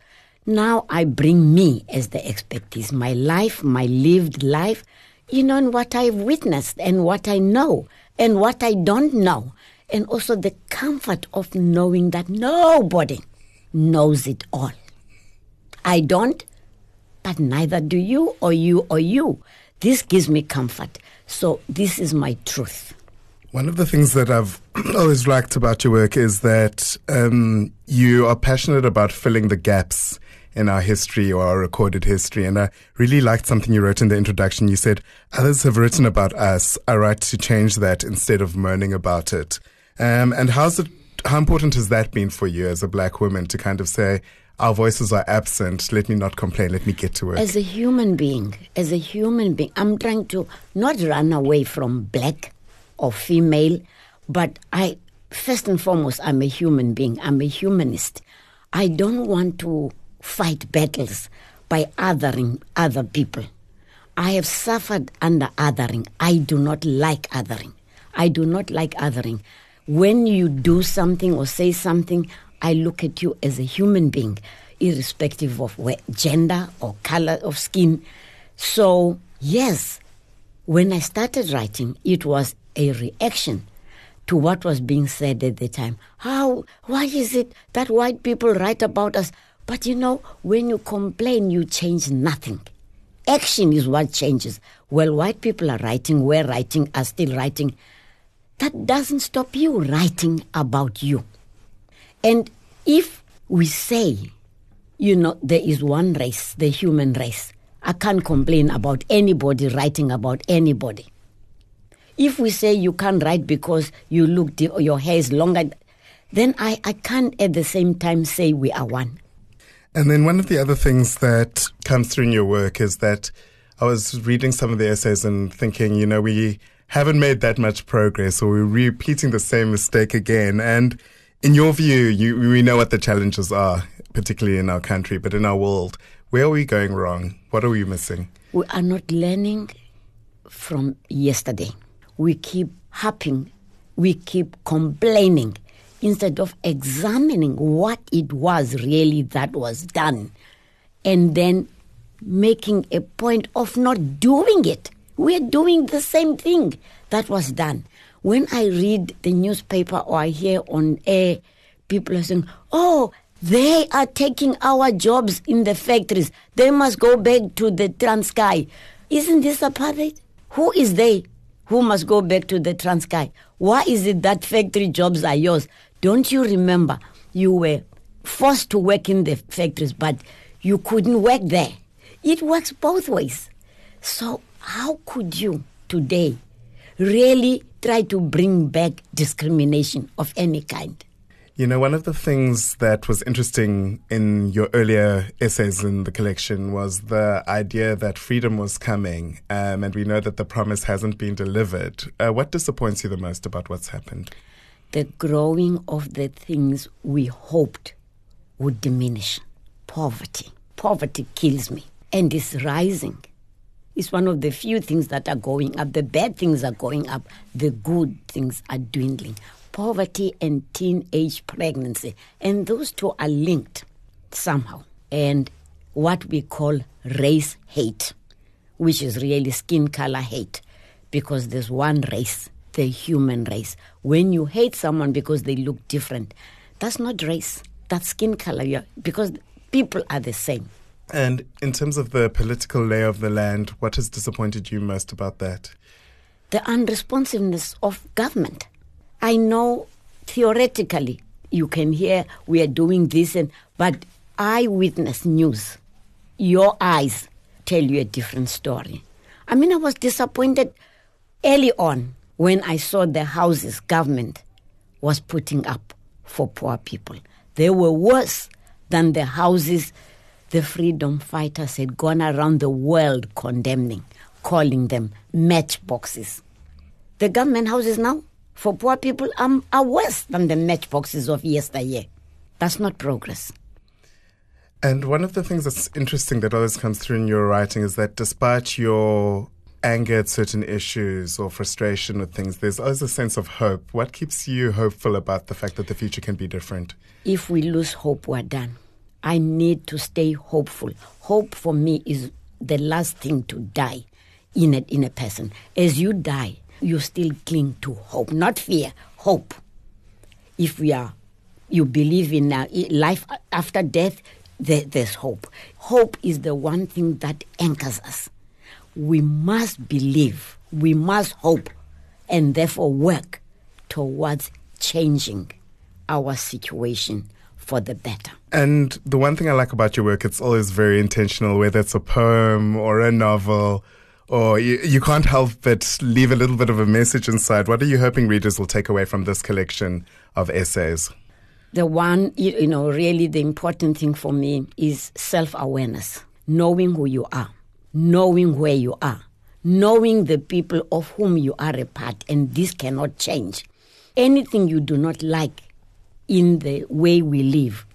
Now I bring me as the expertise, my life, my lived life, you know, and what I've witnessed and what I know and what I don't know. And also the comfort of knowing that nobody knows it all. I don't, but neither do you or you or you. This gives me comfort. So this is my truth. One of the things that I've [CLEARS THROAT] always liked about your work is that um, you are passionate about filling the gaps in our history or our recorded history. And I really liked something you wrote in the introduction. You said, Others have written about us. I write to change that instead of moaning about it. Um, and how's it, how important has that been for you as a black woman to kind of say, our voices are absent. Let me not complain. Let me get to work. As a human being, as a human being, I'm trying to not run away from black or female, but I, first and foremost, I'm a human being. I'm a humanist. I don't want to fight battles by othering other people. I have suffered under othering. I do not like othering. I do not like othering. When you do something or say something, I look at you as a human being, irrespective of gender or color of skin. So, yes, when I started writing, it was a reaction to what was being said at the time. How, why is it that white people write about us? But you know, when you complain, you change nothing. Action is what changes. Well, white people are writing, we're writing, are still writing. that doesn't stop you writing about you. And if we say, you know, there is one race, the human race, I can't complain about anybody writing about anybody. If we say you can't write because you look, your hair is longer, then I, I can't at the same time say we are one. And then one of the other things that comes through in your work is that I was reading some of the essays and thinking, you know, we haven't made that much progress or we're repeating the same mistake again. And in your view, you, we know what the challenges are, particularly in our country, but in our world, where are we going wrong? What are we missing? We are not learning from yesterday. We keep harping, we keep complaining instead of examining what it was really that was done and then making a point of not doing it. We're doing the same thing that was done. When I read the newspaper or I hear on air, people are saying, oh, they are taking our jobs in the factories. They must go back to the Transkei. Isn't this apartheid? Who is they who must go back to the Transkei? Why is it that factory jobs are yours? Don't you remember you were forced to work in the factories, but you couldn't work there? It works both ways. So, how could you today really try to bring back discrimination of any kind? You know, one of the things that was interesting in your earlier essays in the collection was the idea that freedom was coming, um, and we know that the promise hasn't been delivered. Uh, what disappoints you the most about what's happened? The growing of the things we hoped would diminish. Poverty. Poverty kills me and is rising. It's one of the few things that are going up. The bad things are going up, the good things are dwindling poverty and teenage pregnancy. And those two are linked somehow. And what we call race hate, which is really skin color hate, because there's one race, the human race. When you hate someone because they look different, that's not race, that's skin color, because people are the same. And in terms of the political lay of the land, what has disappointed you most about that? The unresponsiveness of government. I know theoretically you can hear we are doing this and but eyewitness news, your eyes tell you a different story. I mean I was disappointed early on when I saw the houses government was putting up for poor people. They were worse than the houses the freedom fighters had gone around the world condemning, calling them matchboxes. The government houses now for poor people um, are worse than the matchboxes of yesteryear. That's not progress. And one of the things that's interesting that always comes through in your writing is that despite your anger at certain issues or frustration with things, there's always a sense of hope. What keeps you hopeful about the fact that the future can be different? If we lose hope, we're done. I need to stay hopeful. Hope for me is the last thing to die in a, in a person. As you die, you still cling to hope, not fear, hope. If we are, you believe in uh, life after death, there, there's hope. Hope is the one thing that anchors us. We must believe, we must hope, and therefore work towards changing our situation for the better. And the one thing I like about your work, it's always very intentional, whether it's a poem or a novel or you, you can't help but leave a little bit of a message inside. What are you hoping readers will take away from this collection of essays? The one, you know, really the important thing for me is self awareness, knowing who you are, knowing where you are, knowing the people of whom you are a part, and this cannot change. Anything you do not like in the way we live,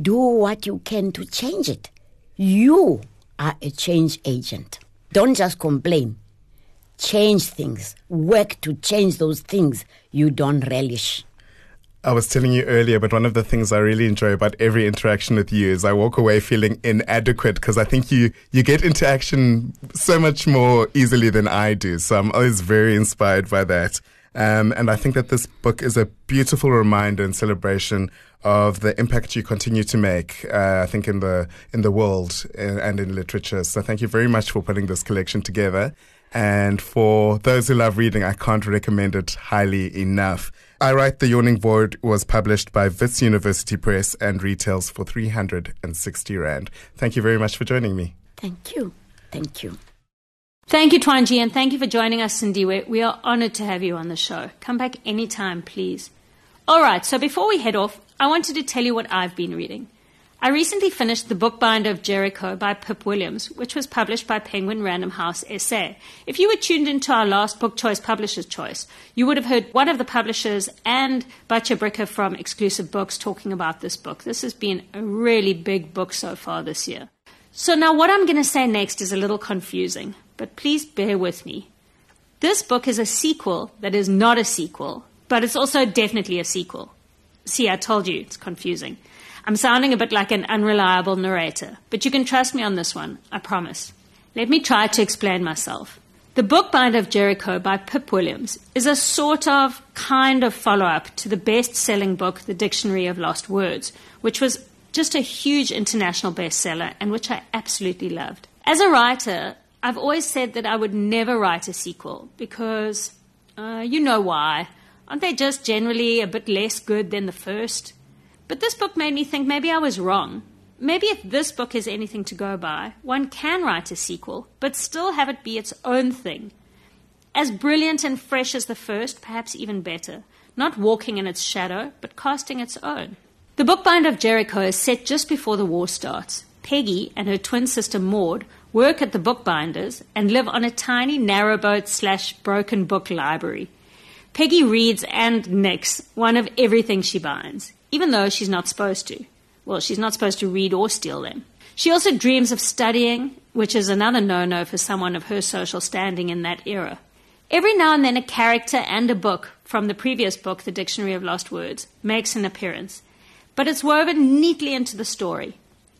do what you can to change it. You are a change agent. Don't just complain. Change things. Work to change those things you don't relish. I was telling you earlier, but one of the things I really enjoy about every interaction with you is I walk away feeling inadequate because I think you, you get into action so much more easily than I do. So I'm always very inspired by that. Um, and I think that this book is a beautiful reminder and celebration of the impact you continue to make. Uh, I think in the in the world and in literature. So thank you very much for putting this collection together. And for those who love reading, I can't recommend it highly enough. I Write the Yawning Void was published by Wits University Press and retails for 360 Rand. Thank you very much for joining me. Thank you. Thank you. Thank you, Twanji, and thank you for joining us, Cindy. We, we are honored to have you on the show. Come back anytime, please. All right, so before we head off, I wanted to tell you what I've been reading. I recently finished The Bookbinder of Jericho by Pip Williams, which was published by Penguin Random House SA. If you were tuned into our last Book Choice Publisher's Choice, you would have heard one of the publishers and Batya Bricker from Exclusive Books talking about this book. This has been a really big book so far this year. So now what I'm going to say next is a little confusing, but please bear with me. This book is a sequel that is not a sequel, but it's also definitely a sequel. See, I told you it's confusing. I'm sounding a bit like an unreliable narrator, but you can trust me on this one, I promise. Let me try to explain myself. The Bookbinder of Jericho by Pip Williams is a sort of kind of follow up to the best selling book, The Dictionary of Lost Words, which was just a huge international bestseller and which I absolutely loved. As a writer, I've always said that I would never write a sequel because uh, you know why. Aren't they just generally a bit less good than the first? But this book made me think maybe I was wrong. Maybe if this book is anything to go by, one can write a sequel, but still have it be its own thing. As brilliant and fresh as the first, perhaps even better. Not walking in its shadow, but casting its own. The Bookbinder of Jericho is set just before the war starts. Peggy and her twin sister Maud work at the bookbinders and live on a tiny narrowboat slash broken book library. Peggy reads and nicks one of everything she binds even though she's not supposed to. Well, she's not supposed to read or steal them. She also dreams of studying, which is another no no for someone of her social standing in that era. Every now and then, a character and a book from the previous book, The Dictionary of Lost Words, makes an appearance, but it's woven neatly into the story.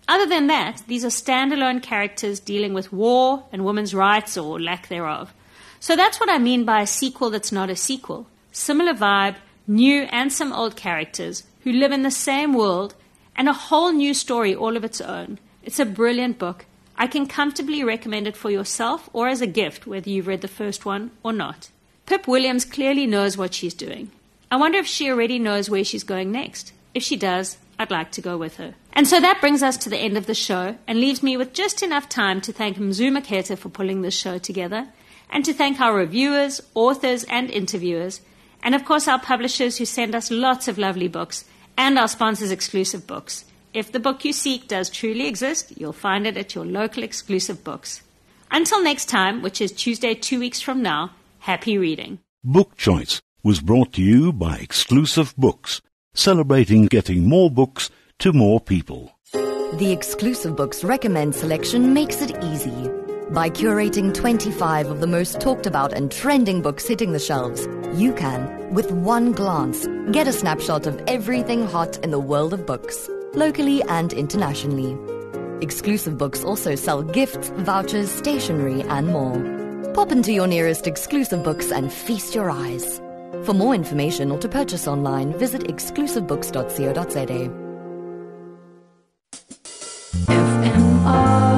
Other than that, these are standalone characters dealing with war and women's rights or lack thereof. So that's what I mean by a sequel that's not a sequel. Similar vibe, new and some old characters, who live in the same world and a whole new story all of its own. It's a brilliant book. I can comfortably recommend it for yourself or as a gift, whether you've read the first one or not. Pip Williams clearly knows what she's doing. I wonder if she already knows where she's going next. If she does, I'd like to go with her. And so that brings us to the end of the show and leaves me with just enough time to thank Mzu Maketa for pulling this show together and to thank our reviewers, authors, and interviewers and of course, our publishers who send us lots of lovely books, and our sponsors' exclusive books. If the book you seek does truly exist, you'll find it at your local exclusive books. Until next time, which is Tuesday two weeks from now, happy reading. Book Choice was brought to you by Exclusive Books, celebrating getting more books to more people. The Exclusive Books recommend selection makes it easy. By curating 25 of the most talked about and trending books hitting the shelves, you can, with one glance, get a snapshot of everything hot in the world of books, locally and internationally. Exclusive books also sell gifts, vouchers, stationery, and more. Pop into your nearest exclusive books and feast your eyes. For more information or to purchase online, visit exclusivebooks.co.za. F